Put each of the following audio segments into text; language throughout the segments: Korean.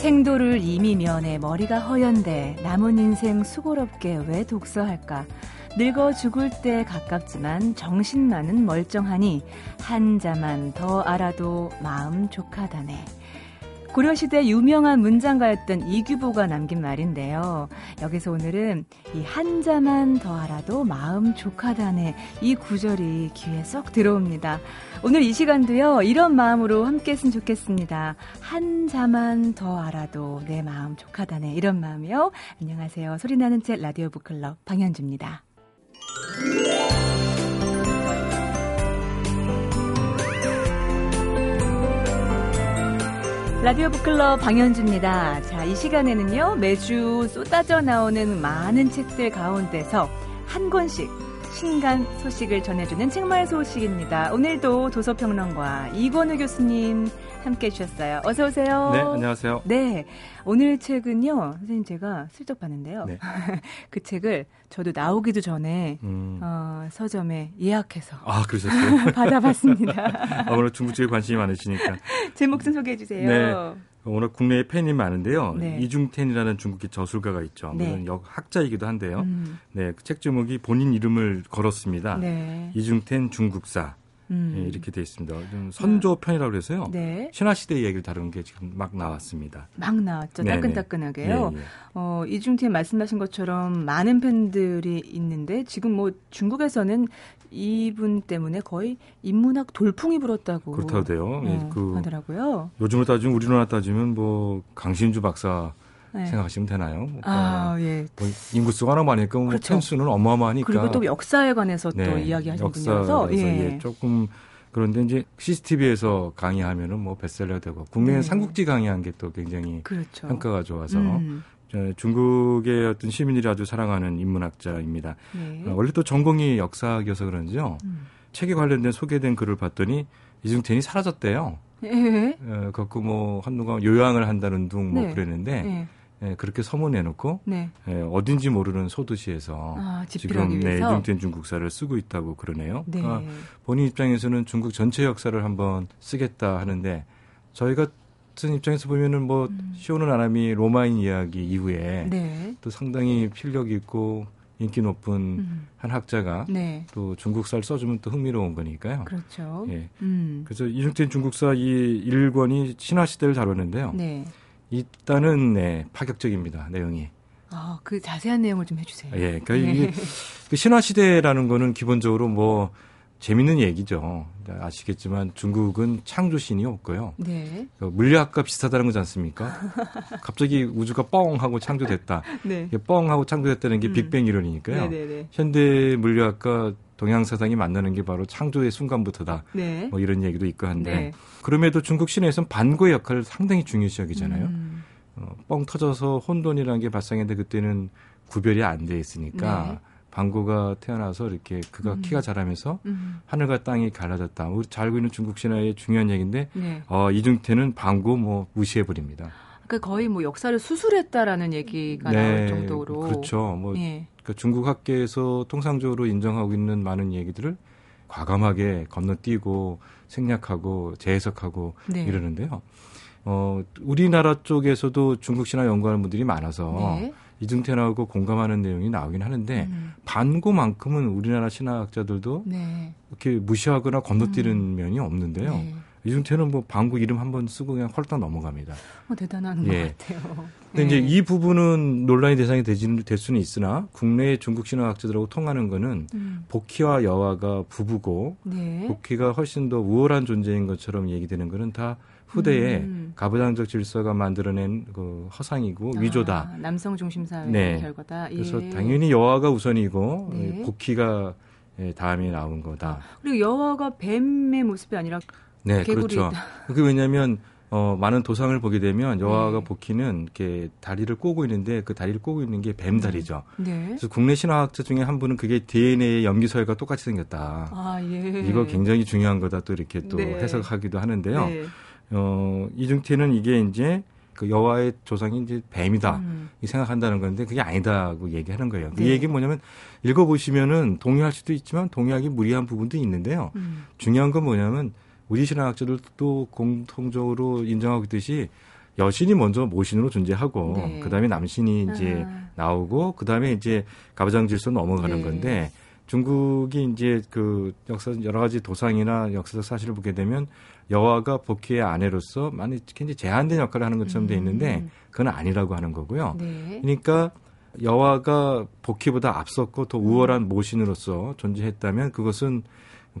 생도를 이미 면해 머리가 허연데 남은 인생 수고롭게 왜 독서할까? 늙어 죽을 때 가깝지만 정신만은 멀쩡하니 한자만 더 알아도 마음 족하다네. 고려시대 유명한 문장가였던 이규보가 남긴 말인데요. 여기서 오늘은 이 한자만 더 알아도 마음 족하다네 이 구절이 귀에 쏙 들어옵니다. 오늘 이 시간도요, 이런 마음으로 함께 했으면 좋겠습니다. 한자만 더 알아도 내 마음 족하다네 이런 마음이요. 안녕하세요. 소리나는 책 라디오 북클럽 방현주입니다. 라디오 북클럽 방현주입니다. 자, 이 시간에는요, 매주 쏟아져 나오는 많은 책들 가운데서 한 권씩 신간 소식을 전해주는 책말 소식입니다. 오늘도 도서평론가 이권우 교수님 함께 해주셨어요. 어서 오세요. 네, 안녕하세요. 네, 오늘 책은요, 선생님 제가 슬쩍 봤는데요. 네. 그 책을 저도 나오기도 전에 음. 어, 서점에 예약해서 아 그러셨어요? 받아봤습니다. 아무래도 중국집에 관심이 많으시니까 제목 좀 소개해 주세요. 네. 워낙 국내에 팬이 많은데요. 네. 이중텐이라는 중국의 저술가가 있죠. 네. 물론 역 학자이기도 한데요. 음. 네, 그 책 제목이 본인 이름을 걸었습니다. 네. 이중텐 중국사. 음. 예, 이렇게 돼 있습니다. 좀 선조편이라고 그래서요. 네. 신화시대 얘기를 다룬 게 지금 막 나왔습니다. 막 나왔죠. 네네. 따끈따끈하게요. 예, 예. 어, 이중팀 말씀하신 것처럼 많은 팬들이 있는데 지금 뭐 중국에서는 이분 때문에 거의 인문학 돌풍이 불었다고 그렇다고 돼요. 예, 어, 그 하더라고요. 요즘으로 따지면 우리나라 따지면 뭐 강신주 박사 네. 생각하시면 되나요? 뭐 아, 예. 뭐 인구수가 너무 많으니까 뭐 그렇죠. 팬수는 어마어마하니까. 그리고 또 역사에 관해서 네. 또 이야기하시는 분이라서 예. 예. 조금 그런데 이제 CCTV에서 강의하면은 뭐 베스트셀러 되고 국내에 네. 삼국지 강의한 게 또 굉장히 그렇죠. 평가가 좋아서 음. 중국의 어떤 시민들이 아주 사랑하는 인문학자입니다. 네. 어, 원래 또 전공이 역사학이어서 그런지요. 음. 책에 관련된 소개된 글을 봤더니 이중텐이 사라졌대요. 예. 어, 갖고 뭐 한동안 요양을 한다는 둥뭐 네. 그랬는데 네. 예, 그렇게 서문내놓고 네. 예, 어딘지 모르는 소도시에서 아, 지금 네, 이중된 중국사를 쓰고 있다고 그러네요. 네. 그러니까 본인 입장에서는 중국 전체 역사를 한번 쓰겠다 하는데 저희 같은 입장에서 보면은 뭐 음. 시오는 아람이 로마인 이야기 이후에 네. 또 상당히 필력 있고 인기 높은 음. 한 학자가 네. 또 중국사를 써주면 또 흥미로운 거니까요. 그렇죠. 예. 음. 그래서 이중된 중국사 이 일권이 신화 시대를 다루는데요. 네. 일단은 네, 파격적입니다. 내용이. 아, 그 자세한 내용을 좀 해주세요. 예, 그러니까 네. 이게 그 신화 시대라는 거는 기본적으로 뭐 재밌는 얘기죠. 아시겠지만 중국은 창조신이 없고요. 네. 그 물리학과 비슷하다는 거지 않습니까? 갑자기 우주가 뻥 하고 창조됐다. 네. 뻥 하고 창조됐다는 게 음. 빅뱅 이론이니까요. 네네네. 네, 네. 현대 물리학과 동양 사상이 만나는 게 바로 창조의 순간부터다. 네. 뭐 이런 얘기도 있고 한데 네. 그럼에도 중국 신에서는 반고의 역할을 상당히 중요시 여기잖아요. 음. 어, 뻥 터져서 혼돈이라는 게 발생했는데 그때는 구별이 안 돼 있으니까 네. 방고가 태어나서 이렇게 그가 음. 키가 자라면서 음. 하늘과 땅이 갈라졌다. 우리 잘 알고 있는 중국 신화의 중요한 얘기인데 네. 어, 이중태는 방고 뭐 무시해 버립니다. 그 거의 뭐 역사를 수술했다라는 얘기가 네, 나올 정도로 그렇죠. 뭐 예. 그러니까 중국 학계에서 통상적으로 인정하고 있는 많은 얘기들을 과감하게 건너뛰고 생략하고 재해석하고 네. 이러는데요. 어, 우리나라 쪽에서도 중국 신화 연구하는 분들이 많아서 네. 이중태나하고 공감하는 내용이 나오긴 하는데 음. 반고만큼은 우리나라 신화학자들도 네. 이렇게 무시하거나 건너뛰는 음. 면이 없는데요. 네. 이중태는 뭐 방구 이름 한 번 쓰고 그냥 헐떡 넘어갑니다. 어, 대단한 예. 것 같아요. 근데 네. 이제 이 부분은 논란의 대상이 되지는 될 수는 있으나 국내 중국 신화학자들하고 통하는 거는 음. 복희와 여화가 부부고 네. 복희가 훨씬 더 우월한 존재인 것처럼 얘기되는 거는 다 후대에 음. 가부장적 질서가 만들어낸 그 허상이고 아, 위조다. 남성 중심 사회 네. 결과다. 예. 그래서 당연히 여화가 우선이고 네. 복희가 예, 다음에 나온 거다. 아, 그리고 여화가 뱀의 모습이 아니라 네, 그렇죠. 그게 왜냐하면 어, 많은 도상을 보게 되면 여아가 네. 복희는 이렇게 다리를 꼬고 있는데 그 다리를 꼬고 있는 게 뱀다리죠. 네. 네. 그래서 국내 신화학자 중에 한 분은 그게 DNA의 염기서열과 똑같이 생겼다. 아, 예. 이거 굉장히 중요한 거다 또 이렇게 또 네. 해석하기도 하는데요. 네. 어, 이중태는 이게 이제 그 여아의 조상이 이제 뱀이다 음. 이 생각한다는 건데 그게 아니다고 얘기하는 거예요. 그 네. 얘기 뭐냐면 읽어보시면은 동의할 수도 있지만 동의하기 무리한 부분도 있는데요. 음. 중요한 건 뭐냐면 우리 신화학자들도 공통적으로 인정하고 있듯이 여신이 먼저 모신으로 존재하고 네. 그다음에 남신이 이제 아. 나오고 그다음에 이제 가부장 질서 넘어가는 네. 건데 중국이 이제 그 역사 여러 가지 도상이나 역사적 사실을 보게 되면 여화가 복희의 아내로서 많이 굉장히 제한된 역할을 하는 것처럼 돼 있는데 음. 그건 아니라고 하는 거고요. 네. 그러니까 여화가 복희보다 앞섰고 더 우월한 모신으로서 존재했다면 그것은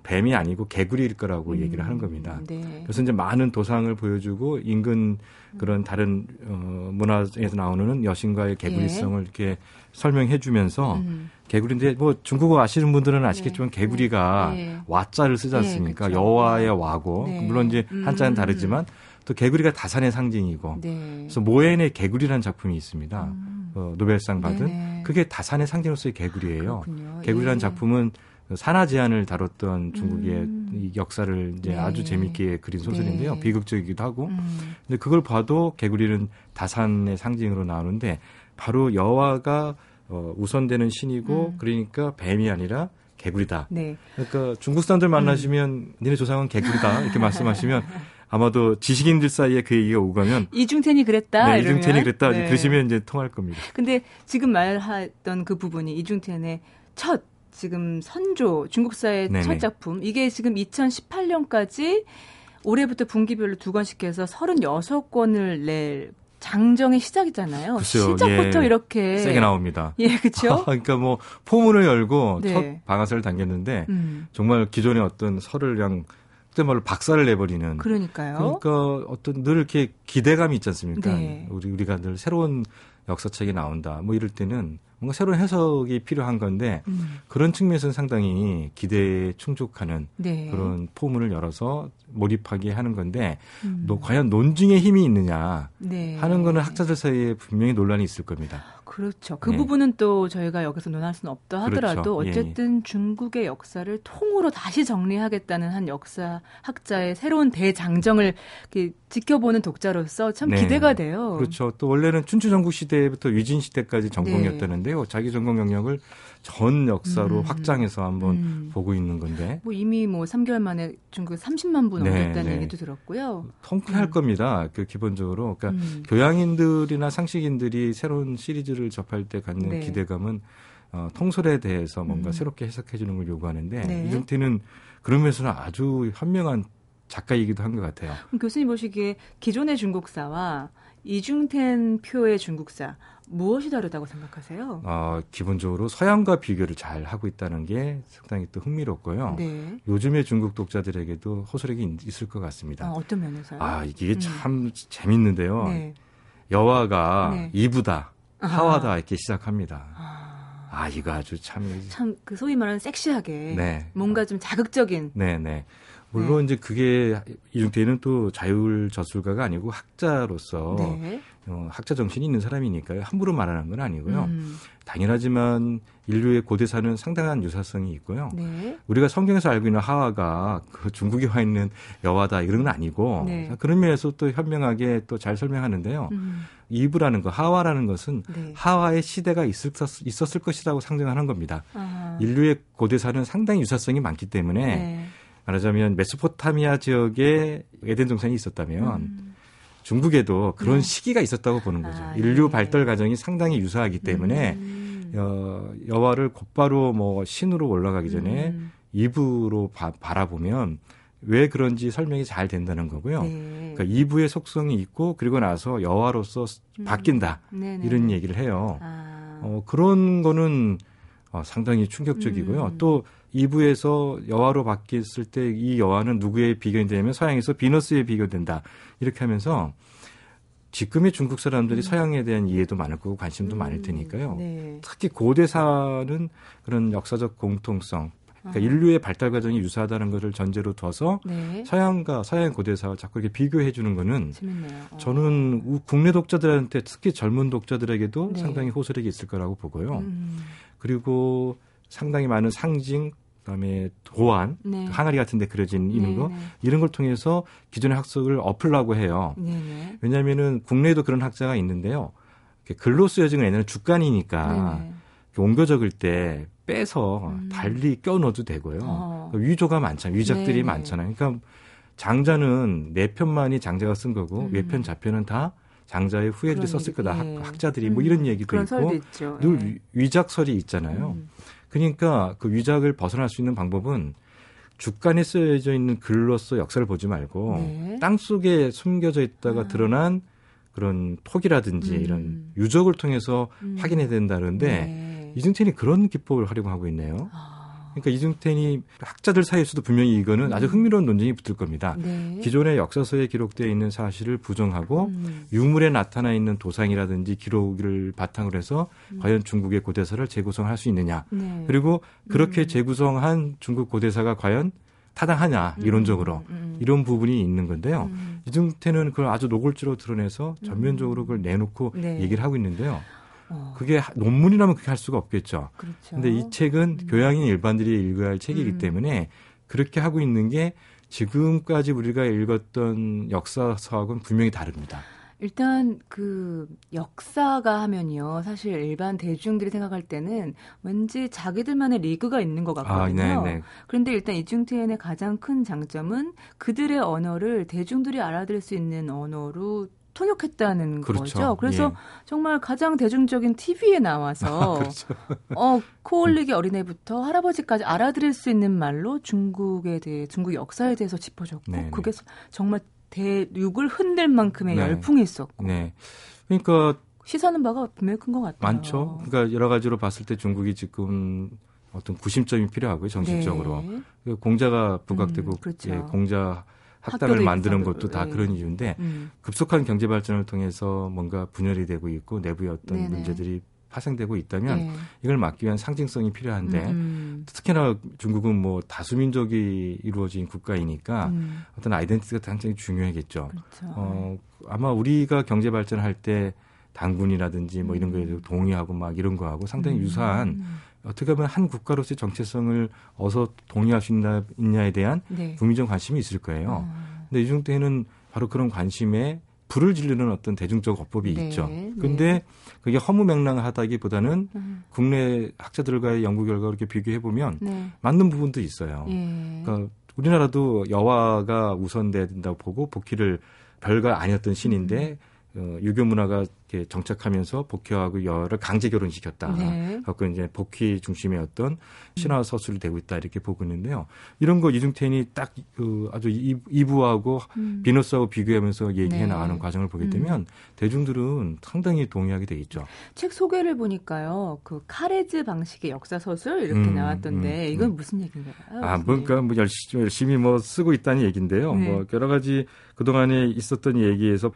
뱀이 아니고 개구리일 거라고 음, 얘기를 하는 겁니다. 네. 그래서 이제 많은 도상을 보여주고 인근 그런 다른 어, 문화에서 나오는 여신과의 개구리성을 예. 이렇게 설명해 주면서 음. 개구리인데 뭐 중국어 아시는 분들은 아시겠지만 네. 개구리가 네. 와자를 쓰지 네, 않습니까? 네, 여와의 와고 네. 물론 이제 한자는 음. 다르지만 또 개구리가 다산의 상징이고 네. 그래서 모엔의 개구리라는 작품이 있습니다. 음. 어, 노벨상 받은 그게 다산의 상징으로서의 개구리예요. 그렇군요. 개구리라는 예. 작품은 산하 제한을 다뤘던 중국의 음. 역사를 이제 네. 아주 재밌게 그린 소설인데요. 네. 비극적이기도 하고. 음. 근데 그걸 봐도 개구리는 다산의 상징으로 나오는데 바로 여화가 어, 우선되는 신이고 음. 그러니까 뱀이 아니라 개구리다. 네. 그러니까 중국 사람들 만나시면 음. 니네 조상은 개구리다 이렇게 말씀하시면 아마도 지식인들 사이에 그 얘기가 오가면 이중텐이 그랬다. 네, 이중텐이 그랬다. 네. 그러시면 이제 통할 겁니다. 근데 지금 말했던 그 부분이 이중텐의 첫 지금 선조 중국사의 네네. 첫 작품 이게 지금 2018년까지 올해부터 분기별로 두 권씩 해서 36권을 낼 장정의 시작이잖아요. 글쎄요, 시작부터 예, 이렇게 세게 나옵니다. 예, 그렇죠. 그러니까 뭐 포문을 열고 네. 첫 방아쇠를 당겼는데 음. 정말 기존의 어떤 설을 그냥 그때 말로 박살을 내버리는. 그러니까요. 그러니까 어떤 늘 이렇게 기대감이 있지 않습니까? 네. 우리 우리가 늘 새로운 역사책이 나온다. 뭐 이럴 때는 뭔가 새로운 해석이 필요한 건데 음. 그런 측면에서는 상당히 기대에 충족하는 네. 그런 포문을 열어서 몰입하게 하는 건데 음. 또 과연 논증에 힘이 있느냐 네. 하는 거는 학자들 사이에 분명히 논란이 있을 겁니다. 그렇죠. 그 네. 부분은 또 저희가 여기서 논할 수는 없다 하더라도 그렇죠. 예, 어쨌든 예. 중국의 역사를 통으로 다시 정리하겠다는 한 역사 학자의 새로운 대장정을 지켜보는 독자로서 참 네. 기대가 돼요. 그렇죠. 또 원래는 춘추 전국 시대부터 위진 시대까지 전공이었다는데요. 네. 자기 전공 영역을 전 역사로 음. 확장해서 한번 음. 보고 있는 건데. 뭐 이미 뭐 3개월 만에 중국 30만 분 넘겼다는 네, 네. 얘기도 들었고요. 통쾌할 음. 겁니다. 그 기본적으로. 그러니까 음. 교양인들이나 상식인들이 새로운 시리즈를 접할 때 갖는 네. 기대감은 어, 통솔에 대해서 뭔가 음. 새롭게 해석해 주는 걸 요구하는데 네. 이정태는 그런 면에서는 아주 현명한 작가이기도 한 것 같아요. 교수님 보시기에 기존의 중국사와 이중텐 표의 중국사 무엇이 다르다고 생각하세요? 어, 기본적으로 서양과 비교를 잘 하고 있다는 게 상당히 또 흥미롭고요. 네. 요즘의 중국 독자들에게도 호소력이 있을 것 같습니다. 아, 어떤 면에서요? 아, 이게 음. 참 재밌는데요. 네. 여화가 네. 이부다, 하와다 이렇게 시작합니다. 아, 아 이거 아주 참. 참, 그 소위 말하는 섹시하게. 네. 뭔가 좀 자극적인. 네네. 네. 물론 네. 이제 그게 이중태는 또 자율 저술가가 아니고 학자로서 네. 어, 학자 정신이 있는 사람이니까요. 함부로 말하는 건 아니고요. 음. 당연하지만 인류의 고대사는 상당한 유사성이 있고요. 네. 우리가 성경에서 알고 있는 하와가 그 중국에 와 있는 여화다 이런 건 아니고 네. 그런 면에서 또 현명하게 또 잘 설명하는데요. 음. 이브라는 거 하와라는 것은 네. 하와의 시대가 있을, 있었을 것이라고 상정하는 겁니다. 아. 인류의 고대사는 상당히 유사성이 많기 때문에 네. 말하자면 메소포타미아 지역에 에덴 동산이 있었다면 음. 중국에도 그런 네. 시기가 있었다고 보는 거죠. 아, 인류 네. 발달 과정이 상당히 유사하기 때문에 음. 여, 여화를 곧바로 뭐 신으로 올라가기 전에 음. 이부로 바, 바라보면 왜 그런지 설명이 잘 된다는 거고요. 네. 그러니까 이부의 속성이 있고 그리고 나서 여화로서 음. 바뀐다 이런 얘기를 해요. 아. 어, 그런 거는 어, 상당히 충격적이고요. 음. 또 2부에서 여화로 바뀌었을 때 이 여화는 누구의 비견이 되냐면 서양에서 비너스의 비교된다. 이렇게 하면서 지금의 중국 사람들이 음. 서양에 대한 이해도 많을 거고 관심도 음. 많을 테니까요. 네. 특히 고대사는 그런 역사적 공통성, 그러니까 아. 인류의 발달 과정이 유사하다는 것을 전제로 둬서 네. 서양과 서양 고대사와 자꾸 이렇게 비교해 주는 거는 어. 저는 국내 독자들한테 특히 젊은 독자들에게도 네. 상당히 호소력이 있을 거라고 보고요. 음. 그리고 상당히 많은 상징 그다음에 도안 네. 항아리 같은 데 그려진 있는 거 네, 네. 이런 걸 통해서 기존의 학습을 엎으려고 해요. 네네. 왜냐하면은 국내에도 그런 학자가 있는데요. 글로 쓰여진 애는 주간이니까 네네. 옮겨 적을 때 빼서 음. 달리 껴 넣어도 되고요. 어. 위조가 많잖아요. 위작들이 네네. 많잖아요. 그러니까 장자는 네 편만이 장자가 쓴 거고 음. 외편 좌편은 다 장자의 후예들이 썼을 거다. 예. 학자들이 뭐 이런 음, 얘기도 있고 늘 예. 위작설이 있잖아요. 음. 그러니까 그 위작을 벗어날 수 있는 방법은 주간에 쓰여져 있는 글로서 역사를 보지 말고 네. 땅 속에 숨겨져 있다가 아. 드러난 그런 톡이라든지 음. 이런 유적을 통해서 음. 확인해야 된다는데 네. 이승찬이 그런 기법을 활용하고 있네요. 아. 그러니까 이중텐이 학자들 사이에서도 분명히 이거는 아주 음. 흥미로운 논쟁이 붙을 겁니다. 네. 기존의 역사서에 기록되어 있는 사실을 부정하고 음. 유물에 나타나 있는 도상이라든지 기록을 바탕으로 해서 음. 과연 중국의 고대사를 재구성할 수 있느냐. 네. 그리고 그렇게 음. 재구성한 중국 고대사가 과연 타당하냐 음. 이론적으로 음. 이런 부분이 있는 건데요. 이중태는 그걸 아주 노골적으로 드러내서 전면적으로 그걸 내놓고 네. 얘기를 하고 있는데요. 어. 그게 논문이라면 그렇게 할 수가 없겠죠. 그렇죠. 근데 이 책은 음. 교양인 일반들이 읽어야 할 책이기 음. 때문에 그렇게 하고 있는 게 지금까지 우리가 읽었던 역사서하고는 분명히 다릅니다. 일단 그 역사가 하면요. 사실 일반 대중들이 생각할 때는 왠지 자기들만의 리그가 있는 것 같거든요. 아, 네, 네. 그런데 일단 이중태의 가장 큰 장점은 그들의 언어를 대중들이 알아들을 수 있는 언어로 통역했다는 그렇죠. 거죠. 그래서 예. 정말 가장 대중적인 TV에 나와서 그렇죠. 어 코올리기 어린애부터 할아버지까지 알아들을 수 있는 말로 중국에 대해 중국 역사에 대해서 짚어줬고 네, 네. 그게 정말 대륙을 흔들 만큼의 네. 열풍이 있었고. 네. 그러니까 시사는 바가 분명히 큰 것 같아요. 많죠. 그러니까 여러 가지로 봤을 때 중국이 지금 어떤 구심점이 필요하고요, 정신적으로. 네. 그 공자가 부각되고 음, 그렇죠. 예, 공자 학당을 만드는 것도 다 네. 그런 이유인데 음. 급속한 경제 발전을 통해서 뭔가 분열이 되고 있고 내부의 어떤 네네. 문제들이 파생되고 있다면 네. 이걸 막기 위한 상징성이 필요한데 음, 음. 특히나 중국은 뭐 다수민족이 이루어진 국가이니까 음. 어떤 아이덴티티가 굉장히 중요하겠죠. 그렇죠. 어, 아마 우리가 경제 발전할 때 당군이라든지 뭐 이런 거에 대해서 동의하고 막 이런 거하고 상당히 음. 유사한 어떻게 보면 한 국가로서의 정체성을 어서 동의할 수 있나, 있냐에 대한 네. 국민적 관심이 있을 거예요. 음. 근데 이중 때는 바로 그런 관심에 불을 지르는 어떤 대중적 어법이 네. 있죠. 네. 근데 네. 그게 허무맹랑하다기보다는 음. 국내 학자들과의 연구 결과 이렇게 비교해 보면 네. 맞는 부분도 있어요. 예. 그러니까 우리나라도 여화가 우선된다고 보고 복희를 별거 아니었던 신인데 음. 어, 유교 문화가 이렇게 정착하면서 복희하고 여를 강제 결혼시켰다. 네. 갖고 이제 복희 중심의 어떤 신화 서술이 되고 있다 이렇게 보고 있는데요. 이런 거 이중태인이 딱 그 아주 이부하고 음. 비너스하고 비교하면서 얘기해 네. 나가는 과정을 보게 음. 되면 음. 대중들은 상당히 동의하게 돼 있죠. 책 소개를 보니까요, 그 카레즈 방식의 역사 서술 이렇게 음, 나왔던데 음, 이건 음. 무슨 얘기인가요? 아, 뭐, 그러니까 뭐 열심히, 열심히 뭐 쓰고 있다는 얘기인데요. 네. 뭐 여러 가지 그 동안에 있었던 얘기에서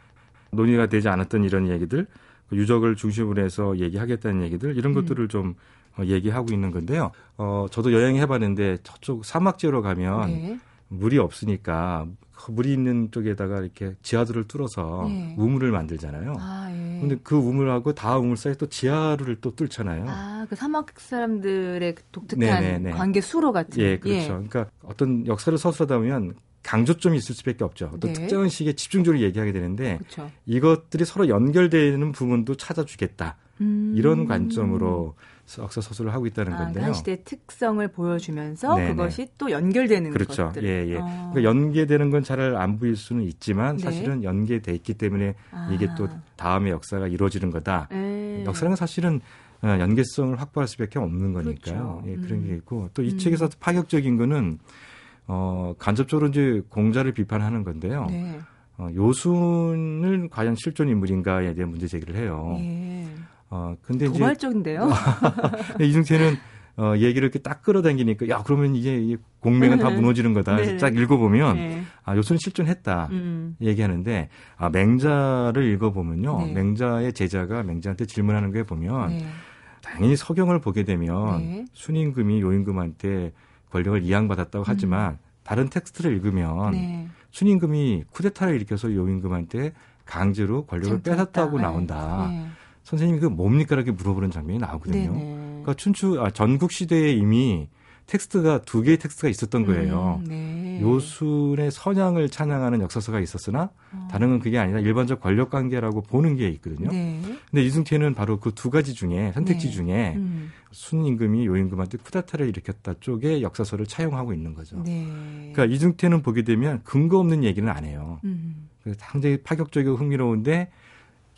논의가 되지 않았던 이런 얘기들, 그 유적을 중심으로 해서 얘기하겠다는 얘기들 이런 음. 것들을 좀 어, 얘기하고 있는 건데요. 어, 저도 여행해봤는데 저쪽 사막 지로 가면 네. 물이 없으니까 그 물이 있는 쪽에다가 이렇게 지하들을 뚫어서 네. 우물을 만들잖아요. 아, 예. 근데 그 우물하고 다음 우물 사이에 또 지하를 또 뚫잖아요. 아, 그 사막 사람들의 독특한 네네네. 관계 수로 같은. 예, 그렇죠. 예. 그러니까 어떤 역사를 서술하다 보면 강조점이 있을 수밖에 없죠. 어떤 네. 특정한 시기에 집중적으로 얘기하게 되는데 그렇죠. 이것들이 서로 연결되는 부분도 찾아주겠다. 음. 이런 관점으로 역사 서술을 하고 있다는 아, 건데요. 한 시대의 특성을 보여주면서 네네. 그것이 또 연결되는 그렇죠. 것들. 예, 예. 어. 그러니까 연계되는 건 잘 안 보일 수는 있지만 네. 사실은 연계돼 있기 때문에 아. 이게 또 다음의 역사가 이루어지는 거다. 에. 네. 역사는 사실은 어, 연계성을 확보할 수밖에 없는 거니까요. 그렇죠. 예, 그런 음. 게 있고 또이 책에서 음. 파격적인 거는 어, 간접적으로 이제 공자를 비판하는 건데요. 네. 어, 요순을 과연 실존 인물인가에 대한 문제 제기를 해요. 예. 어, 근데 도발적인데요. 이중태는 어, 얘기를 이렇게 딱 끌어당기니까, 야, 그러면 이제 공명은 다 네. 무너지는 거다. 네. 딱 읽어보면, 네. 아, 요순 실존했다. 음. 얘기하는데, 아, 맹자를 읽어보면요. 네. 맹자의 제자가 맹자한테 질문하는 거에 보면, 네. 당연히 서경을 보게 되면, 네. 순임금이 요임금한테 권력을 이양받았다고 음. 하지만 다른 텍스트를 읽으면 네. 순임금이 쿠데타를 일으켜서 요임금한테 강제로 권력을 뺏었다고 네. 나온다. 네. 선생님이 그 뭡니까? 이렇게 물어보는 장면이 나오거든요. 네, 네. 그러니까 춘추 아, 전국 시대에 이미 텍스트가 두 개의 텍스트가 있었던 거예요. 음, 네. 요순의 선양을 찬양하는 역사서가 있었으나 어. 다른 건 그게 아니라 일반적 권력 관계라고 보는 게 있거든요. 네. 근데 이승태는 바로 그 두 가지 중에 선택지 네. 중에 음. 순 임금이 요 임금한테 쿠데타를 일으켰다 쪽에 역사서를 차용하고 있는 거죠. 네. 그러니까 이승태는 보게 되면 근거 없는 얘기는 안 해요. 음. 상당히 파격적이고 흥미로운데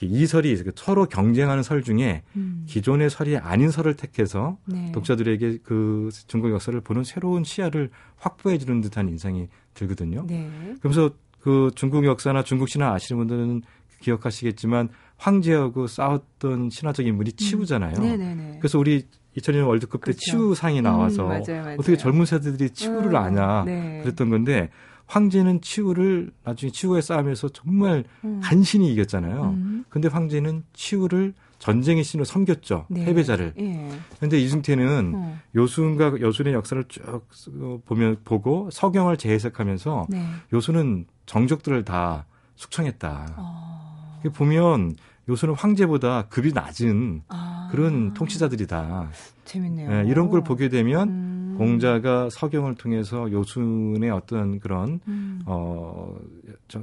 이 설이 서로 경쟁하는 설 중에 음. 기존의 설이 아닌 설을 택해서 네. 독자들에게 그 중국 역사를 보는 새로운 시야를 확보해 주는 듯한 인상이 들거든요. 네. 그러면서 그 중국 역사나 중국 신화 아시는 분들은 기억하시겠지만 황제하고 싸웠던 신화적 인물이 음. 치우잖아요. 음. 그래서 우리 2002년 월드컵 때 그렇죠. 치우상이 나와서 음, 맞아요, 맞아요. 어떻게 젊은 세대들이 치우를 음, 아냐 네. 그랬던 건데 황제는 치우를 나중에 치우의 싸움에서 정말 음. 간신히 이겼잖아요. 음. 근데 황제는 치우를 전쟁의 신으로 섬겼죠. 네. 패배자를. 예. 근데 이승태는 어. 요순과 여순의 역사를 쭉 보면 보고 서경을 재해석하면서 네. 요순은 정족들을 다 숙청했다. 어. 보면 요소는 황제보다 급이 낮은 아. 그런 통치자들이다. 재밌네요. 네, 이런 걸 보게 되면 음. 공자가 서경을 통해서 요순의 어떤 그런 음. 어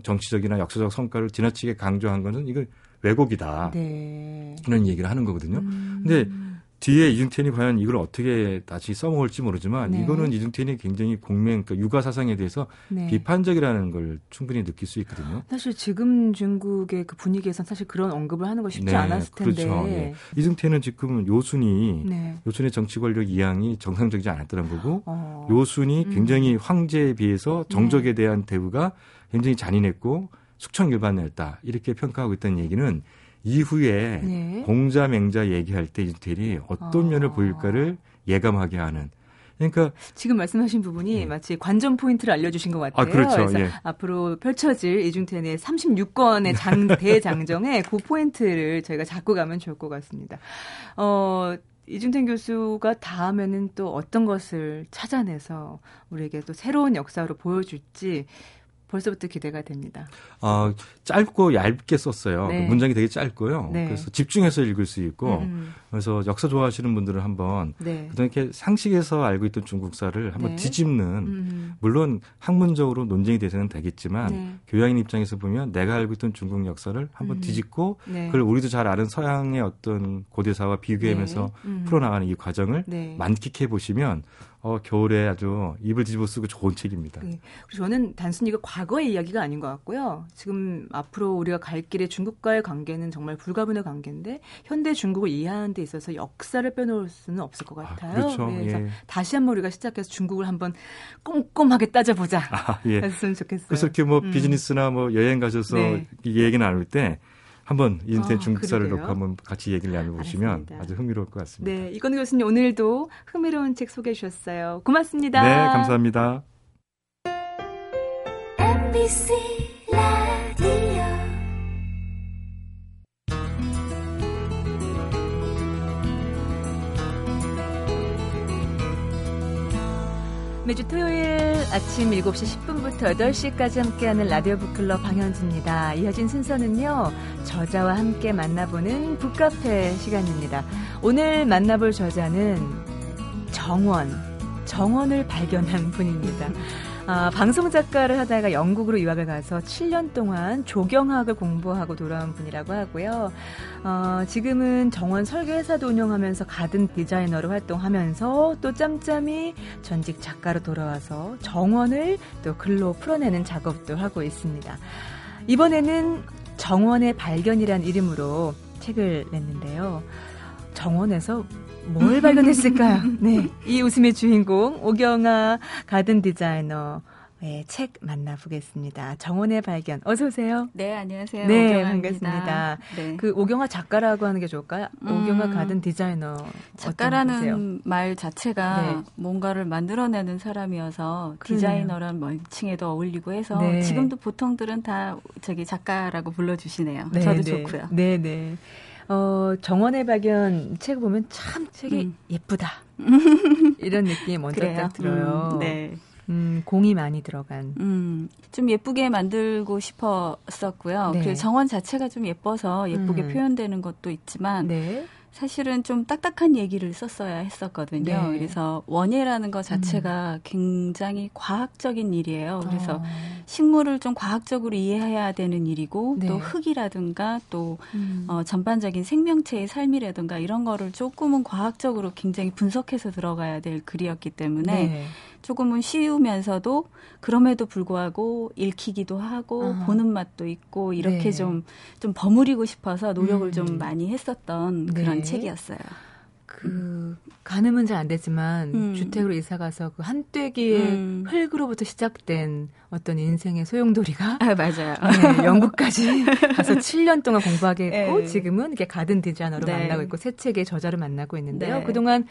정치적이나 역사적 성과를 지나치게 강조한 것은 이걸 왜곡이다. 네. 이런 얘기를 하는 거거든요. 음. 근데 뒤에 이중태이 과연 이걸 어떻게 다시 써먹을지 모르지만 네. 이거는 이중태이 굉장히 공명, 그러니까 육아 사상에 대해서 네. 비판적이라는 걸 충분히 느낄 수 있거든요. 사실 지금 중국의 그 분위기에선 사실 그런 언급을 하는 거 쉽지 네, 않았을 텐데. 그렇죠. 예. 이중태는 지금 요순이 네. 요순의 정치 권력 이양이 정상적이지 않았다는 거고 어. 요순이 음. 굉장히 황제에 비해서 정적에 네. 대한 대우가 굉장히 잔인했고 숙청일반이었다 이렇게 평가하고 있다는 얘기는 이후에 네. 공자 맹자 얘기할 때 이들이 어떤 아. 면을 보일까를 예감하게 하는 그러니까 지금 말씀하신 부분이 네. 마치 관전 포인트를 알려주신 것 같아요. 아, 그렇죠. 그래서 예. 앞으로 펼쳐질 이중텐의 36권의 장 대장정에 그 포인트를 저희가 잡고 가면 좋을 것 같습니다. 어, 이중텐 교수가 다음에는 또 어떤 것을 찾아내서 우리에게 또 새로운 역사로 보여줄지 벌써부터 기대가 됩니다. 어, 짧고 얇게 썼어요. 네. 문장이 되게 짧고요. 네. 그래서 집중해서 읽을 수 있고 음. 그래서 역사 좋아하시는 분들은 한번 네. 그다음에 이렇게 상식에서 알고 있던 중국사를 한번 네. 뒤집는 음. 물론 학문적으로 논쟁이 돼서는 되겠지만 네. 교양인 입장에서 보면 내가 알고 있던 중국 역사를 한번 음. 뒤집고 네. 그걸 우리도 잘 아는 서양의 어떤 고대사와 비교하면서 음. 풀어나가는 이 과정을 만끽해 보시면 어, 겨울에 아주 입을 뒤집어 쓰고 좋은 책입니다. 네. 저는 단순히 이거 과거의 이야기가 아닌 것 같고요. 지금 앞으로 우리가 갈 길에 중국과의 관계는 정말 불가분의 관계인데 현대 중국을 이해하는 데 있어서 역사를 빼놓을 수는 없을 것 아, 같아요. 아, 그렇죠. 네, 그래서 예. 다시 한번 우리가 시작해서 중국을 한번 꼼꼼하게 따져보자. 아, 예. 했으면 좋겠어요. 그래서 이렇게 뭐 음. 비즈니스나 뭐 여행 가셔서 네. 이 얘기 나눌 때 한번 인터넷 아, 중국사를 놓고 한번 같이 얘기를 나눠보시면 아주 흥미로울 것 같습니다. 네, 이건 교수님 오늘도 흥미로운 책 소개해 주셨어요. 고맙습니다. 네, 감사합니다. MBC 매주 토요일 아침 7시 10분부터 8시까지 함께하는 라디오 북클럽 방현지입니다. 이어진 순서는요, 저자와 함께 만나보는 북카페 시간입니다. 오늘 만나볼 저자는 정원, 정원을 발견한 분입니다. 아, 방송 작가를 하다가 영국으로 유학을 가서 7년 동안 조경학을 공부하고 돌아온 분이라고 하고요. 어, 지금은 정원 설계회사도 운영하면서 가든 디자이너로 활동하면서 또 짬짬이 전직 작가로 돌아와서 정원을 또 글로 풀어내는 작업도 하고 있습니다. 이번에는 정원의 발견이란 이름으로 책을 냈는데요. 정원에서 뭘 발견했을까요? 네. 이 웃음의 주인공, 오경아 가든 디자이너. 네, 책 만나보겠습니다. 정원의 발견. 어서 오세요. 네, 안녕하세요. 네, 오경아입니다. 반갑습니다. 네. 그 오경아 작가라고 하는 게 좋을까요? 음, 오경아 가든 디자이너. 작가라는 말 자체가 네. 뭔가를 만들어내는 사람이어서 디자이너란 명칭에도 어울리고 해서 네. 지금도 보통들은 다 저기 작가라고 불러주시네요. 네, 저도 네. 좋고요. 네, 네. 어, 정원의 발견 책 보면 참 책이 음. 예쁘다. 이런 느낌이 먼저 그래요? 딱 들어요. 음, 네. 음, 공이 많이 들어간. 음, 좀 예쁘게 만들고 싶었었고요. 네. 그 정원 자체가 좀 예뻐서 예쁘게 음. 표현되는 것도 있지만, 네. 사실은 좀 딱딱한 얘기를 썼어야 했었거든요. 네. 그래서 원예라는 것 자체가 음. 굉장히 과학적인 일이에요. 그래서 어. 식물을 좀 과학적으로 이해해야 되는 일이고 네. 또 흙이라든가 또 음. 어, 전반적인 생명체의 삶이라든가 이런 거를 조금은 과학적으로 굉장히 분석해서 들어가야 될 글이었기 때문에 네. 조금은 쉬우면서도 그럼에도 불구하고 읽히기도 하고 아. 보는 맛도 있고 이렇게 좀좀 네. 좀 버무리고 싶어서 노력을 음. 좀 많이 했었던 그런 네. 책이었어요. 그 가늠은 잘 안 되지만 음. 주택으로 이사 가서 그 한떼기의 음. 흙으로부터 시작된 어떤 인생의 소용돌이가 아, 맞아요. 네, 영국까지 가서 7년 동안 공부하게 했고 네. 지금은 이렇게 가든 디자이너로 네. 만나고 있고 새 책의 저자를 만나고 있는데요. 네. 그동안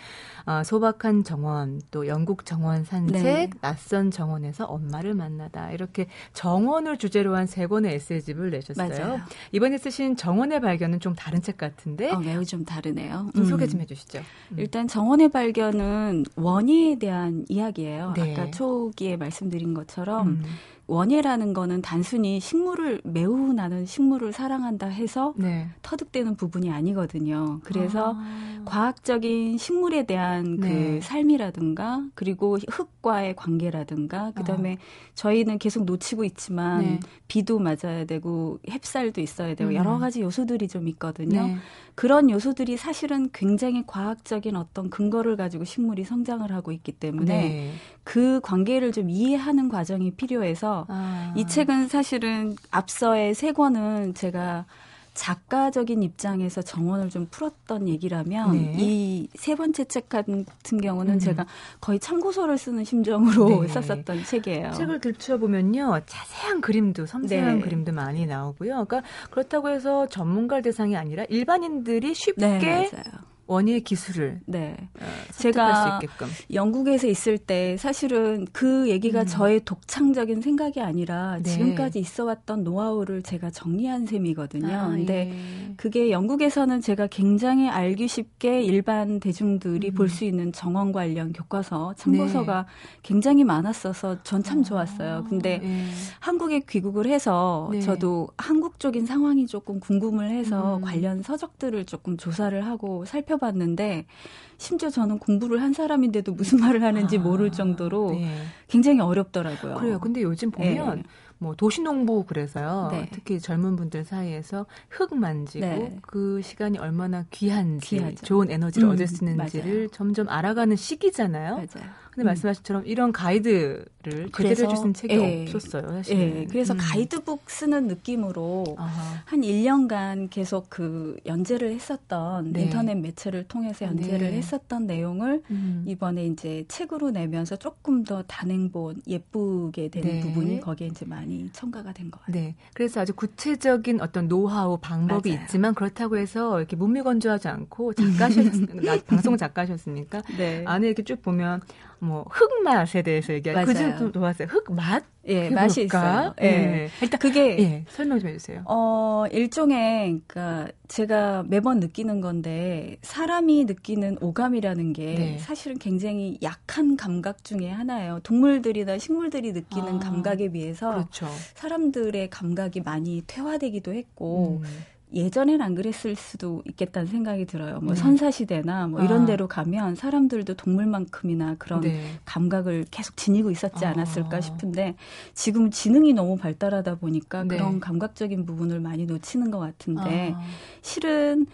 어, 소박한 정원, 또 영국 정원 산책, 네. 낯선 정원에서 엄마를 만나다 이렇게 정원을 주제로 한 세 권의 에세이집을 내셨어요. 맞아요. 이번에 쓰신 정원의 발견은 좀 다른 책 같은데 어, 매우 좀 다르네요. 좀 음. 소개 좀 해주시죠. 음. 일단 정 원의 발견은 원인에 대한 이야기예요. 네. 아까 초기에 말씀드린 것처럼 음. 원예라는 거는 단순히 식물을 매우 나는 식물을 사랑한다 해서 네. 터득되는 부분이 아니거든요. 그래서 아. 과학적인 식물에 대한 그 네. 삶이라든가 그리고 흙과의 관계라든가 그다음에 아. 저희는 계속 놓치고 있지만 네. 비도 맞아야 되고 햇살도 있어야 되고 음. 여러 가지 요소들이 좀 있거든요. 네. 그런 요소들이 사실은 굉장히 과학적인 어떤 근거를 가지고 식물이 성장을 하고 있기 때문에 네. 그 관계를 좀 이해하는 과정이 필요해서 아. 이 책은 사실은 앞서의 세 권은 제가 작가적인 입장에서 정원을 좀 풀었던 얘기라면 네. 이세 번째 책 같은 경우는 음. 제가 거의 참고서를 쓰는 심정으로 네. 썼었던 책이에요. 책을 들춰 보면요 자세한 그림도 섬세한 네. 그림도 많이 나오고요. 그러니까 그렇다고 해서 전문가 대상이 아니라 일반인들이 쉽게 네, 원예 기술을 네. 어, 제가 영국에서 있을 때 사실은 그 얘기가 음. 저의 독창적인 생각이 아니라 네. 지금까지 있어왔던 노하우를 제가 정리한 셈이거든요. 아, 근데 예. 그게 영국에서는 제가 굉장히 알기 쉽게 일반 대중들이 음. 볼수 있는 정원 관련 교과서 참고서가 네. 굉장히 많았어서 전 참 좋았어요. 근데 네. 한국에 귀국을 해서 네. 저도 한국 쪽인 상황이 조금 궁금을 해서 음. 관련 서적들을 조금 조사를 하고 살펴 살펴봤는데 심지어 저는 공부를 한 사람인데도 무슨 말을 하는지 아, 모를 정도로 네. 굉장히 어렵더라고요. 그래요. 근데 요즘 보면 네. 뭐 도시농부 그래서요. 네. 특히 젊은 분들 사이에서 흙 만지고 네. 그 시간이 얼마나 귀한지 귀하죠. 좋은 에너지를 음, 얻을 수 있는지를 맞아요. 점점 알아가는 시기잖아요. 맞아요. 근데 음. 말씀하신처럼 이런 가이드 를 제대로 해주신 책이 예, 없었어요, 사실. 예, 그래서 음. 가이드북 쓰는 느낌으로 아하. 한 1년간 계속 그 연재를 했었던 네. 인터넷 매체를 통해서 연재를 네. 했었던 내용을 음. 이번에 이제 책으로 내면서 조금 더 단행본 예쁘게 되는 네. 부분이 거기에 이제 많이 첨가가 된 것 같아요. 네. 그래서 아주 구체적인 어떤 노하우 방법이 맞아요. 있지만 그렇다고 해서 이렇게 무미건조하지 않고 작가셨 방송 작가셨으니까 네. 안에 이렇게 쭉 보면 뭐 흙맛에 대해서 얘기하고 그좀 좋았어요. 흙맛? 예, 맛이 있어요. 예. 예. 일단 그게 예, 설명 좀 해주세요. 어 일종의 그니까 제가 매번 느끼는 건데 사람이 느끼는 오감이라는 게 네. 사실은 굉장히 약한 감각 중에 하나예요. 동물들이나 식물들이 느끼는 아, 감각에 비해서 그렇죠. 사람들의 감각이 많이 퇴화되기도 했고. 음. 예전엔 안 그랬을 수도 있겠다는 생각이 들어요. 뭐 네. 선사시대나 뭐 이런 아. 데로 가면 사람들도 동물만큼이나 그런 네. 감각을 계속 지니고 있었지 아. 않았을까 아. 싶은데 지금 지능이 너무 발달하다 보니까 네. 그런 감각적인 부분을 많이 놓치는 것 같은데 아. 실은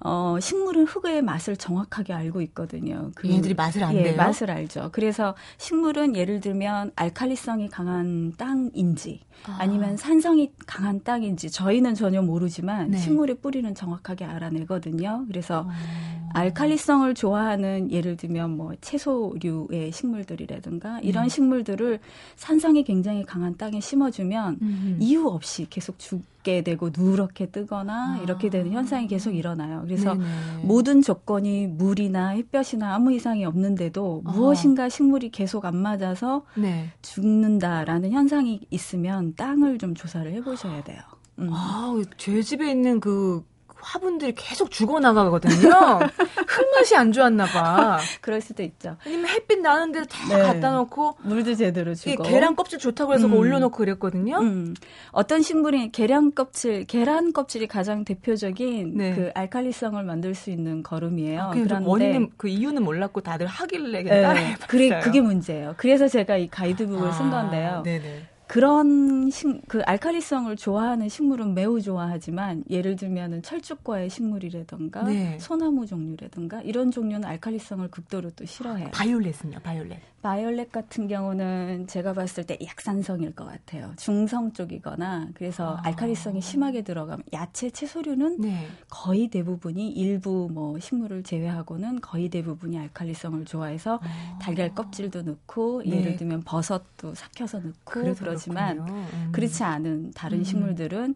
어, 식물은 흙의 맛을 정확하게 알고 있거든요. 그 얘들이 맛을 안돼요? 예, 맛을 알죠. 그래서 식물은 예를 들면 알칼리성이 강한 땅인지 아. 니면 산성이 강한 땅인지 저희는 전혀 모르지만 네. 식물의 뿌리는 정확하게 알아내거든요. 그래서 아. 알칼리성을 좋아하는 예를 들면 뭐 채소류의 식물들이라든가 이런 네. 식물들을 산성이 굉장히 강한 땅에 심어주면 음. 이유 없이 계속 죽게 되고 누렇게 뜨거나 아. 이렇게 되는 현상이 계속 일어나요. 그래서 네네. 모든 조건이 물이나 햇볕이나 아무 이상이 없는데도 아. 무엇인가 식물이 계속 안 맞아서 네. 죽는다라는 현상이 있으면 땅을 좀 조사를 해보셔야 돼요. 음. 아, 제 집에 있는 그 화분들이 계속 죽어나가거든요. 흙맛이 안 좋았나 봐. 그럴 수도 있죠. 아니면 햇빛 나는 데다 네. 갖다 놓고 물도 제대로 주고 계란 껍질 좋다고 해서 음. 올려놓고 그랬거든요. 음. 어떤 식물이 계란 껍질, 계란 껍질이 가장 대표적인 네. 그 알칼리성을 만들 수 있는 거름이에요. 아, 그런데 원인은 그 이유는 몰랐고 다들 하길래 그냥 네. 그래 그게 문제예요. 그래서 제가 이 가이드북을 아, 쓴 건데요. 네네. 그런 식, 그 알칼리성을 좋아하는 식물은 매우 좋아하지만 예를 들면은 철쭉과의 식물이라든가 네. 소나무 종류라든가 이런 종류는 알칼리성을 극도로 또 싫어해요. 바이올렛은요, 바이올렛. 바이올렛 같은 경우는 제가 봤을 때 약산성일 것 같아요. 중성 쪽이거나 그래서 아. 알칼리성이 심하게 들어가면 야채 채소류는 네. 거의 대부분이 일부 뭐 식물을 제외하고는 거의 대부분이 알칼리성을 좋아해서 아. 달걀 껍질도 넣고 네. 예를 들면 버섯도 삭혀서 넣고 그러지만 음. 그렇지 않은 다른 음. 식물들은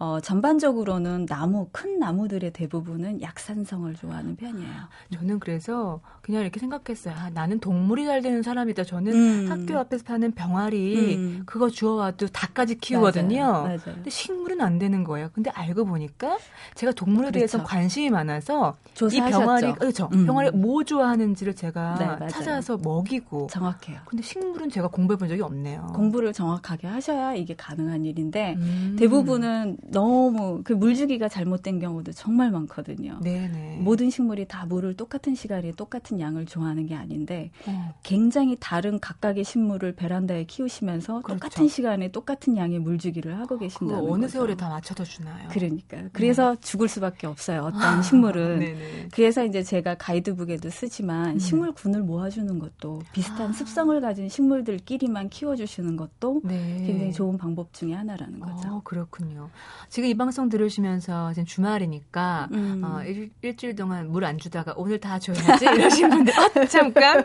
어, 전반적으로는 나무, 큰 나무들의 대부분은 약산성을 좋아하는 편이에요. 저는 그래서 그냥 이렇게 생각했어요. 아, 나는 동물이 잘 되는 사람이다. 저는 음. 학교 앞에서 파는 병아리 음. 그거 주워와도 닭까지 키우거든요. 맞아요. 맞아요. 근데 식물은 안 되는 거예요. 근데 알고 보니까 제가 동물에 그렇죠. 대해서 관심이 많아서 조사하셨죠. 이 병아리, 그렇죠. 음. 병아리 뭐 좋아하는지를 제가 네, 찾아서 먹이고. 정확해요. 근데 식물은 제가 공부해 본 적이 없네요. 공부를 정확하게 하셔야 이게 가능한 일인데 음. 대부분은 너무 그 물주기가 잘못된 경우도 정말 많거든요. 네네. 모든 식물이 다 물을 똑같은 시간에 똑같은 양을 좋아하는 게 아닌데 어. 굉장히 다른 각각의 식물을 베란다에 키우시면서 그렇죠. 똑같은 시간에 똑같은 양의 물주기를 하고 계신다는 어느 거죠. 세월에 다 맞춰서 주나요? 그러니까 그래서 네. 죽을 수밖에 없어요. 어떤 아, 식물은 네네. 그래서 이제 제가 가이드북에도 쓰지만 음. 식물군을 모아주는 것도 비슷한 아. 습성을 가진 식물들끼리만 키워주시는 것도 네. 굉장히 좋은 방법 중에 하나라는 거죠. 어, 그렇군요. 지금 이 방송 들으시면서 지금 주말이니까 음. 어, 일, 일주일 동안 물 안 주다가 오늘 다 줘야지 이러신 분들 어, 잠깐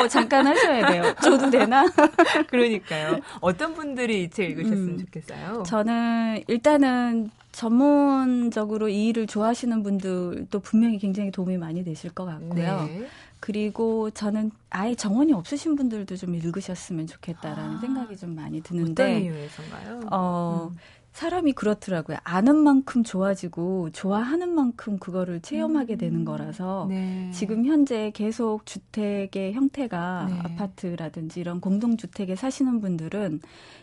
어 잠깐 하셔야 돼요. 줘도 되나? 그러니까요. 어떤 분들이 이 책 읽으셨으면 음. 좋겠어요? 저는 일단은 전문적으로 이 일을 좋아하시는 분들도 분명히 굉장히 도움이 많이 되실 것 같고요. 네. 그리고 저는 아예 정원이 없으신 분들도 좀 읽으셨으면 좋겠다라는 아, 생각이 좀 많이 드는데 어떤 이유에서인가요? 어, 음. 사람이 그렇더라고요. 아는 만큼 좋아지고 좋아하는 만큼 그거를 체험하게 되는 음. 거라서 네. 지금 현재 계속 주택의 형태가 네. 아파트라든지 이런 공동주택에 사시는 분들은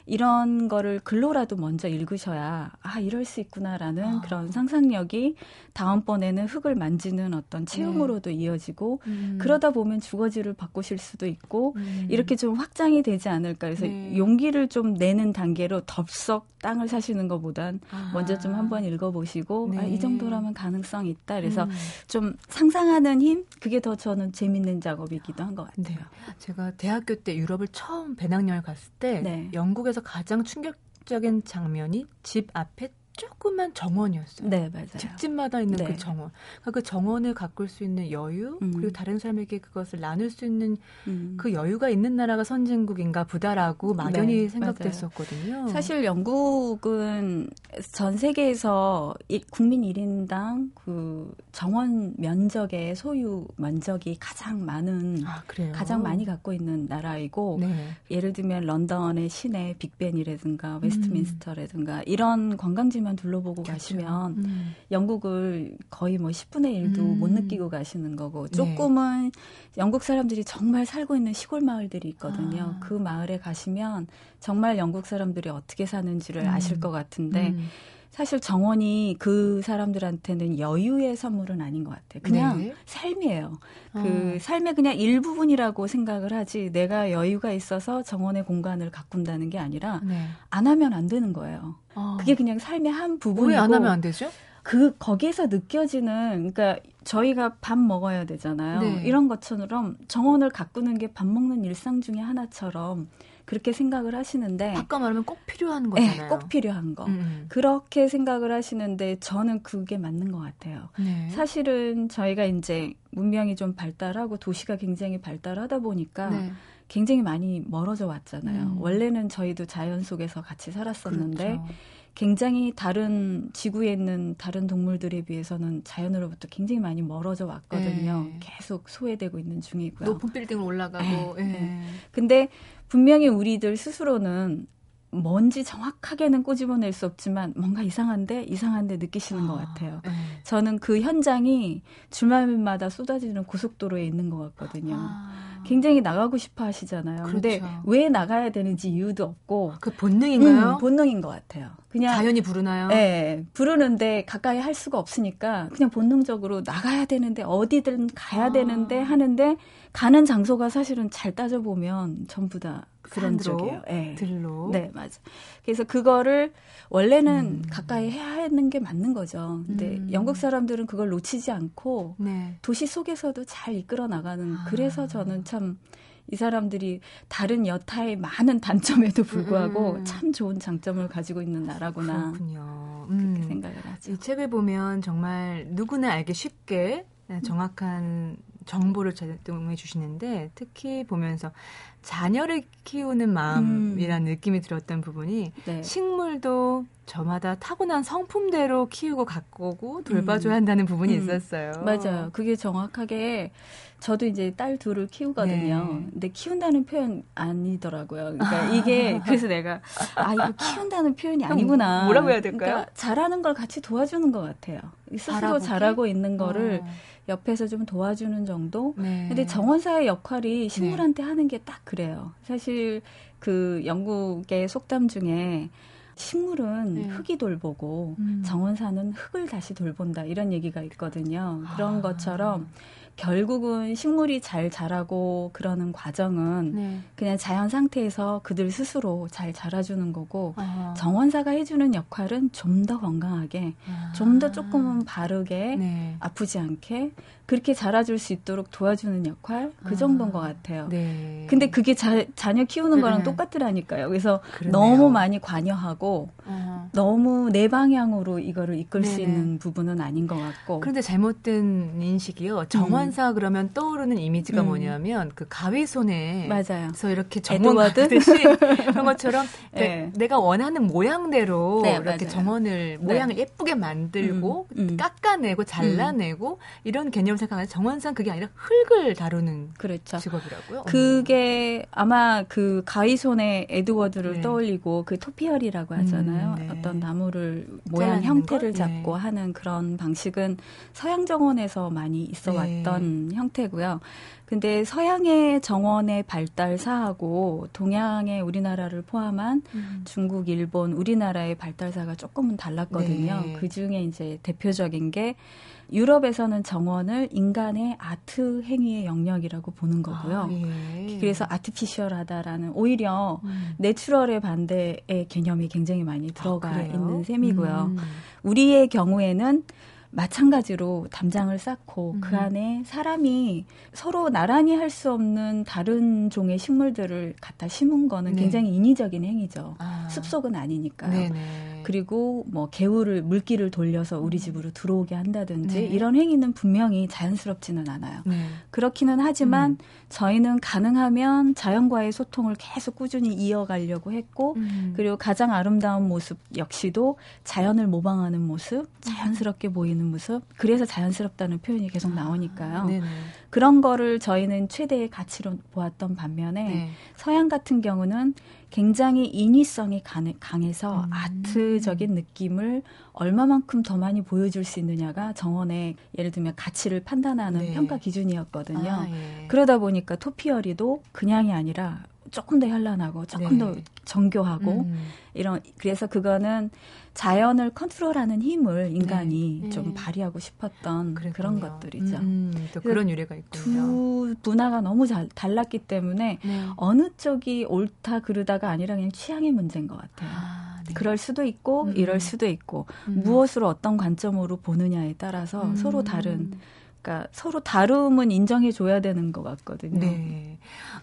이런 거를 글로라도 먼저 읽으셔야 아 이럴 수 있구나라는 아. 그런 상상력이 다음번에는 흙을 만지는 어떤 체험으로도 네. 이어지고 음. 그러다 보면 주거지를 바꾸실 수도 있고 음. 이렇게 좀 확장이 되지 않을까 그래서 네. 용기를 좀 내는 단계로 덥석 땅을 사시는 것보단 아. 먼저 좀 한번 읽어보시고 네. 아, 이 정도라면 가능성이 있다 그래서 음. 좀 상상하는 힘 그게 더 저는 재밌는 작업이기도 한 것 같아요. 네. 제가 대학교 때 유럽을 처음 배낭여행 갔을 때 네. 영국에서 가장 충격적인 장면이 집 앞에 조그만 정원이었어요. 네, 맞아요. 집집마다 있는 그 네. 그 정원. 그러니까 그 정원을 가꿀 수 있는 여유, 음. 그리고 다른 사람에게 그것을 나눌 수 있는 음. 그 여유가 있는 나라가 선진국인가 보다라고 막연히 네, 생각됐었거든요. 맞아요. 사실 영국은 전 세계에서 국민 1인당 그 정원 면적의 소유 면적이 가장 많은 아, 가장 많이 갖고 있는 나라이고 네. 예를 들면 런던의 시내 빅벤이라든가 웨스트민스터라든가 음. 이런 관광지 만 곳만 둘러보고 그렇죠. 가시면 음. 영국을 거의 뭐 10분의 1도 음. 못 느끼고 가시는 거고 네. 조금은 네. 영국 사람들이 정말 살고 있는 시골 마을들이 있거든요. 아. 그 마을에 가시면 정말 영국 사람들이 어떻게 사는지를 음. 아실 것 같은데 음. 사실 정원이 그 사람들한테는 여유의 선물은 아닌 것 같아요. 그냥 네. 삶이에요. 그 어. 삶의 그냥 일부분이라고 생각을 하지 내가 여유가 있어서 정원의 공간을 가꾼다는 게 아니라 네. 안 하면 안 되는 거예요. 어. 그게 그냥 삶의 한 부분이고. 왜 안 하면 안 되죠? 그 거기에서 느껴지는 그러니까 저희가 밥 먹어야 되잖아요. 네. 이런 것처럼 정원을 가꾸는 게 밥 먹는 일상 중에 하나처럼 그렇게 생각을 하시는데 아까 말하면 꼭 필요한 네, 거잖아요. 네, 꼭 필요한 거. 음. 그렇게 생각을 하시는데 저는 그게 맞는 것 같아요. 네. 사실은 저희가 이제 문명이 좀 발달하고 도시가 굉장히 발달하다 보니까 네. 굉장히 많이 멀어져 왔잖아요. 음. 원래는 저희도 자연 속에서 같이 살았었는데 그렇죠. 굉장히 다른 지구에 있는 다른 동물들에 비해서는 자연으로부터 굉장히 많이 멀어져 왔거든요. 네. 계속 소외되고 있는 중이고요. 높은 빌딩을 올라가고. 네. 네. 근데 분명히 우리들 스스로는 뭔지 정확하게는 꼬집어낼 수 없지만 뭔가 이상한데 이상한데 느끼시는 아, 것 같아요. 네. 저는 그 현장이 주말마다 쏟아지는 고속도로에 있는 것 같거든요. 아. 굉장히 나가고 싶어 하시잖아요. 그렇죠. 근데 왜 나가야 되는지 이유도 없고 그 본능인가요? 음, 본능인 것 같아요. 그냥 자연이 부르나요? 네, 부르는데 가까이 할 수가 없으니까 그냥 본능적으로 나가야 되는데 어디든 가야 아. 되는데 하는데 가는 장소가 사실은 잘 따져 보면 전부 다 그런 쪽이에요. 네. 들로. 네, 맞아. 그래서 그거를 원래는 음. 가까이 해야 하는 게 맞는 거죠. 근데 음. 영국 사람들은 그걸 놓치지 않고 네. 도시 속에서도 잘 이끌어 나가는 아. 그래서 저는 참 이 사람들이 다른 여타의 많은 단점에도 불구하고 음. 음. 참 좋은 장점을 가지고 있는 나라구나. 그렇군요. 그렇게 음. 생각을 하죠. 이 책을 보면 정말 누구나 알기 쉽게 네, 정확한 정보를 제공해 주시는데 특히 보면서 자녀를 키우는 마음이라는 음. 느낌이 들었던 부분이 네. 식물도 저마다 타고난 성품대로 키우고 가꾸고 돌봐줘야 음. 한다는 부분이 음. 있었어요. 맞아요. 그게 정확하게 저도 이제 딸 둘을 키우거든요. 네. 근데 키운다는 표현 아니더라고요. 그러니까 이게 그래서 내가 아 이거 키운다는 표현이 아니구나. 뭐라고 해야 될까요? 그러니까 잘하는 걸 같이 도와주는 것 같아요. 스스로 바라보기? 잘하고 있는 거를 어. 옆에서 좀 도와주는 정도. 네. 근데 정원사의 역할이 식물한테 네. 하는 게 딱 그래요. 사실 그 영국의 속담 중에 식물은 네. 흙이 돌보고 음. 정원사는 흙을 다시 돌본다 이런 얘기가 있거든요. 그런 아. 것처럼 결국은 식물이 잘 자라고 그러는 과정은 네. 그냥 자연 상태에서 그들 스스로 잘 자라주는 거고 아. 정원사가 해주는 역할은 좀 더 건강하게 아. 좀더 조금은 바르게 네. 아프지 않게 그렇게 자라줄 수 있도록 도와주는 역할 그 아. 정도인 것 같아요. 네. 근데 그게 자, 자녀 키우는 거랑 네. 똑같더라니까요. 그래서 그러네요. 너무 많이 관여하고 아. 너무 내 방향으로 이거를 이끌 네네. 수 있는 부분은 아닌 것 같고. 그런데 잘못된 인식이요. 정원사 음. 그러면 떠오르는 이미지가 음. 뭐냐면 그 가위 손에 맞아요. 그래서 이렇게 정원 하듯이 그런 것처럼 네. 내가 원하는 모양대로 네, 이렇게 맞아요. 정원을 네. 모양을 예쁘게 만들고 음. 음. 깎아내고 잘라내고 이런 개념 직업을 생각하는 정원상 그게 아니라 흙을 다루는 그렇죠. 직업이라고요. 그게 아마 그 가이손의 에드워드를 네. 떠올리고 그 토피얼이라고 하잖아요. 음, 네. 어떤 나무를 모양 형태를 것? 잡고 네. 하는 그런 방식은 서양 정원에서 많이 있어 왔던 네. 형태고요. 근데 서양의 정원의 발달사하고 동양의 우리나라를 포함한 음. 중국, 일본, 우리나라의 발달사가 조금은 달랐거든요. 네. 그 중에 이제 대표적인 게 유럽에서는 정원을 인간의 아트 행위의 영역이라고 보는 거고요. 아, 예. 그래서 아티피셜하다라는 오히려 음. 내추럴의 반대의 개념이 굉장히 많이 들어가 아, 있는 셈이고요. 음. 우리의 경우에는 마찬가지로 담장을 쌓고 음. 그 안에 사람이 서로 나란히 할 수 없는 다른 종의 식물들을 갖다 심은 거는 네. 굉장히 인위적인 행위죠. 아. 숲속은 아니니까요. 네네. 그리고 뭐 개울을 물기를 돌려서 우리 집으로 들어오게 한다든지 네. 이런 행위는 분명히 자연스럽지는 않아요. 네. 그렇기는 하지만 음. 저희는 가능하면 자연과의 소통을 계속 꾸준히 이어가려고 했고 음. 그리고 가장 아름다운 모습 역시도 자연을 모방하는 모습, 자연스럽게 보이는 모습. 그래서 자연스럽다는 표현이 계속 나오니까요. 아, 그런 거를 저희는 최대의 가치로 보았던 반면에 네. 서양 같은 경우는 굉장히 인위성이 강해서 음. 아트적인 느낌을 얼마만큼 더 많이 보여줄 수 있느냐가 정원의 예를 들면 가치를 판단하는 네. 평가 기준이었거든요. 아, 예. 그러다 보니까 토피어리도 그냥이 아니라 조금 더 현란하고 조금 네. 더 정교하고 음. 이런 그래서 그거는 자연을 컨트롤하는 힘을 인간이 네. 좀 네. 발휘하고 싶었던 그랬군요. 그런 것들이죠. 음, 음또 그런 유래가 있군요. 두 문화가 너무 잘, 달랐기 때문에 네. 어느 쪽이 옳다 그르다가 아니라 그냥 취향의 문제인 것 같아요. 아, 네. 그럴 수도 있고 음. 이럴 수도 있고 음. 무엇으로 어떤 관점으로 보느냐에 따라서 음. 서로 다른 그러니까 서로 다름은 인정해 줘야 되는 것 같거든요. 네.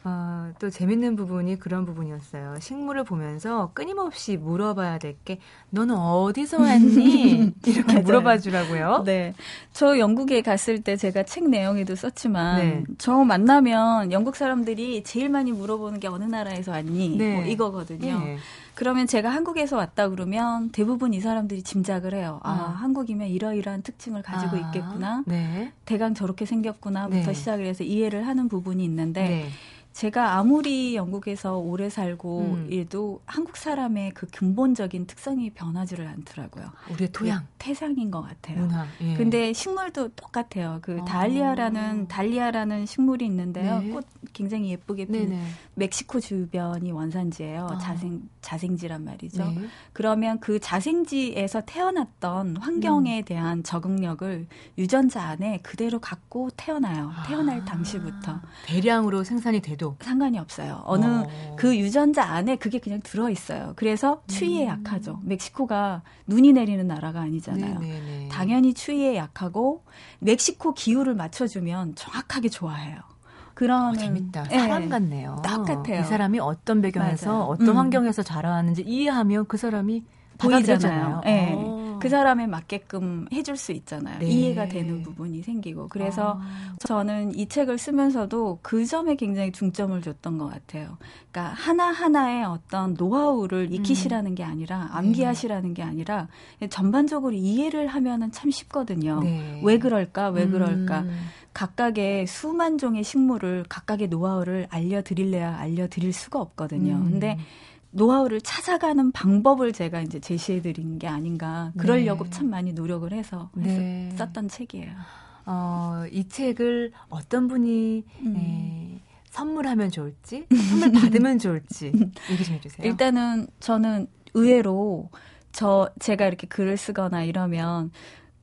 어, 또 재밌는 부분이 그런 부분이었어요. 식물을 보면서 끊임없이 물어봐야 될 게 너는 어디서 왔니? 이렇게 물어봐 주라고요. 네. 저 영국에 갔을 때 제가 책 내용에도 썼지만 네. 저 만나면 영국 사람들이 제일 많이 물어보는 게 어느 나라에서 왔니? 네. 뭐 이거거든요. 네. 그러면 제가 한국에서 왔다 그러면 대부분 이 사람들이 짐작을 해요. 아, 아. 한국이면 이러이러한 특징을 가지고 아. 있겠구나. 네. 대강 저렇게 생겼구나부터 네. 시작을 해서 이해를 하는 부분이 있는데 네. 제가 아무리 영국에서 오래 살고 음. 이래도 한국 사람의 그 근본적인 특성이 변하지를 않더라고요. 우리의 토양, 태상인 것 같아요. 문화. 예. 근데 식물도 똑같아요. 그 어. 달리아라는 달리아라는 식물이 있는데요. 네. 꽃 굉장히 예쁘게 핀 멕시코 주변이 원산지예요. 아. 자생 자생지란 말이죠. 네. 그러면 그 자생지에서 태어났던 환경에 음. 대한 적응력을 유전자 안에 그대로 갖고 태어나요. 태어날 아. 당시부터 대량으로 생산이 돼도 상관이 없어요. 어느 어. 그 유전자 안에 그게 그냥 들어 있어요. 그래서 추위에 음. 약하죠. 멕시코가 눈이 내리는 나라가 아니잖아요. 네네네. 네, 네. 당연히 추위에 약하고 멕시코 기후를 맞춰주면 정확하게 좋아해요. 그런 어, 재밌다. 네. 사람 같네요. 똑같아요. 이 사람이 어떤 배경에서 맞아요. 어떤 음. 환경에서 자라왔는지 이해하면 그 사람이 보이잖아요. 네. 그 사람에 맞게끔 해줄 수 있잖아요. 네. 이해가 되는 부분이 생기고. 그래서 아. 저는 이 책을 쓰면서도 그 점에 굉장히 중점을 줬던 것 같아요. 그러니까 하나하나의 어떤 노하우를 익히시라는 음. 게 아니라 암기하시라는 게 아니라 전반적으로 이해를 하면은 참 쉽거든요. 네. 왜 그럴까? 왜 그럴까? 음. 각각의 수만 종의 식물을 각각의 노하우를 알려드릴래야 알려드릴 수가 없거든요. 음. 근데 노하우를 찾아가는 방법을 제가 이제 제시해 드린 게 아닌가. 그러려고 네. 참 많이 노력을 해서 네. 썼던 책이에요. 어, 이 책을 어떤 분이 음. 에, 예, 선물하면 좋을지, 선물 받으면 좋을지 얘기 좀 해주세요. 일단은 저는 의외로 저 제가 이렇게 글을 쓰거나 이러면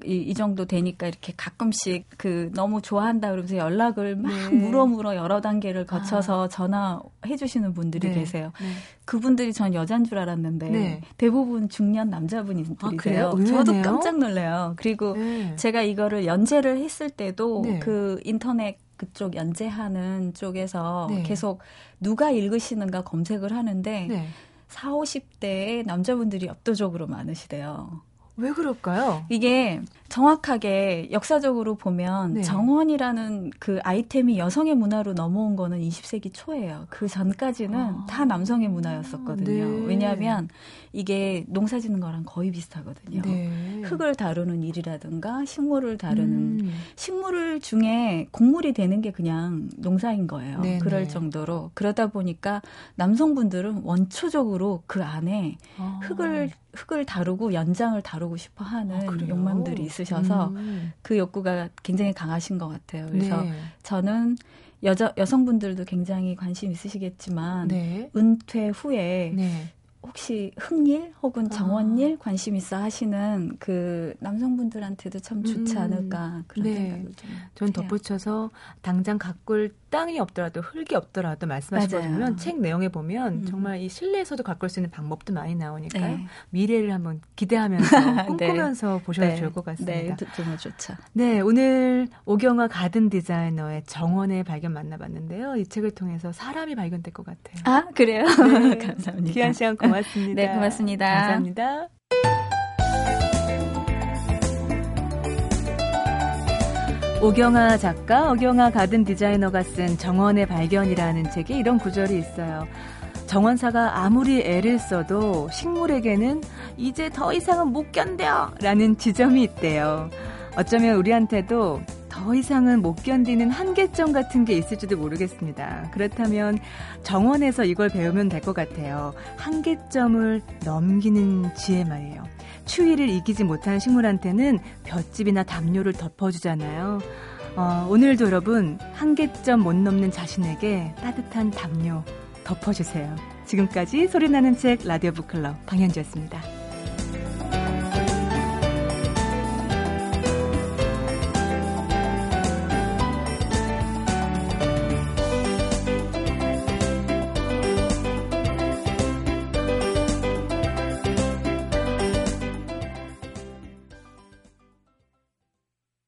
이, 이 정도 되니까 이렇게 가끔씩 그 너무 좋아한다 그러면서 연락을 막 네. 물어 물어 여러 단계를 거쳐서 아. 전화해 주시는 분들이 네. 계세요. 네. 그분들이 전 여잔 줄 알았는데 네. 대부분 중년 남자분들이세요. 아, 저도 깜짝 놀래요. 그리고 네. 제가 이거를 연재를 했을 때도 네. 그 인터넷 그쪽 연재하는 쪽에서 계속 누가 읽으시는가 검색을 하는데 네. 4, 50대의 남자분들이 압도적으로 많으시대요. 왜 그럴까요? 이게 정확하게 역사적으로 보면 네. 정원이라는 그 아이템이 여성의 문화로 넘어온 거는 20세기 초예요. 그 전까지는 아. 다 남성의 문화였었거든요. 네. 왜냐하면 이게 농사 짓는 거랑 거의 비슷하거든요. 네. 흙을 다루는 일이라든가 식물을 다루는 음. 식물 중에 곡물이 되는 게 그냥 농사인 거예요. 네네. 그럴 정도로 그러다 보니까 남성분들은 원초적으로 그 안에 아. 흙을 흙을 다루고 연장을 다루고 싶어 하는 아, 욕망들이 있으셔서 음. 그 욕구가 굉장히 강하신 것 같아요. 그래서 네. 저는 여자 여성분들도 굉장히 관심 있으시겠지만 네. 은퇴 후에 네. 혹시 흑일 혹은 정원일 아. 관심 있어 하시는 그 남성분들한테도 참 좋지 음. 않을까 그런 네. 생각을 좀. 전 덧붙여서 당장 가꿀 땅이 없더라도 흙이 없더라도 말씀하신 거 보면 책 내용에 보면 음. 정말 이 실내에서도 가꿀 수 있는 방법도 많이 나오니까요. 네. 미래를 한번 기대하면서 네. 꿈꾸면서 네. 보셔도 좋을 것 같습니다. 네, 정말 좋죠. 네, 오늘 오경화 가든 디자이너의 정원의 발견 만나봤는데요. 이 책을 통해서 사람이 발견될 것 같아요. 아 그래요? 네. 감사합니다. 귀한 시간 고맙습니다. 네, 고맙습니다. 감사합니다. 오경아 작가, 오경아 가든 디자이너가 쓴 정원의 발견이라는 책에 이런 구절이 있어요. 정원사가 아무리 애를 써도 식물에게는 이제 더 이상은 못 견뎌! 라는 지점이 있대요. 어쩌면 우리한테도 더 이상은 못 견디는 한계점 같은 게 있을지도 모르겠습니다. 그렇다면 정원에서 이걸 배우면 될 것 같아요. 한계점을 넘기는 지혜 말이에요. 추위를 이기지 못하는 식물한테는 볏짚이나 담요를 덮어주잖아요. 어, 오늘도 여러분 한계점 못 넘는 자신에게 따뜻한 담요 덮어주세요. 지금까지 소리나는 책 라디오 북클럽 방현주였습니다.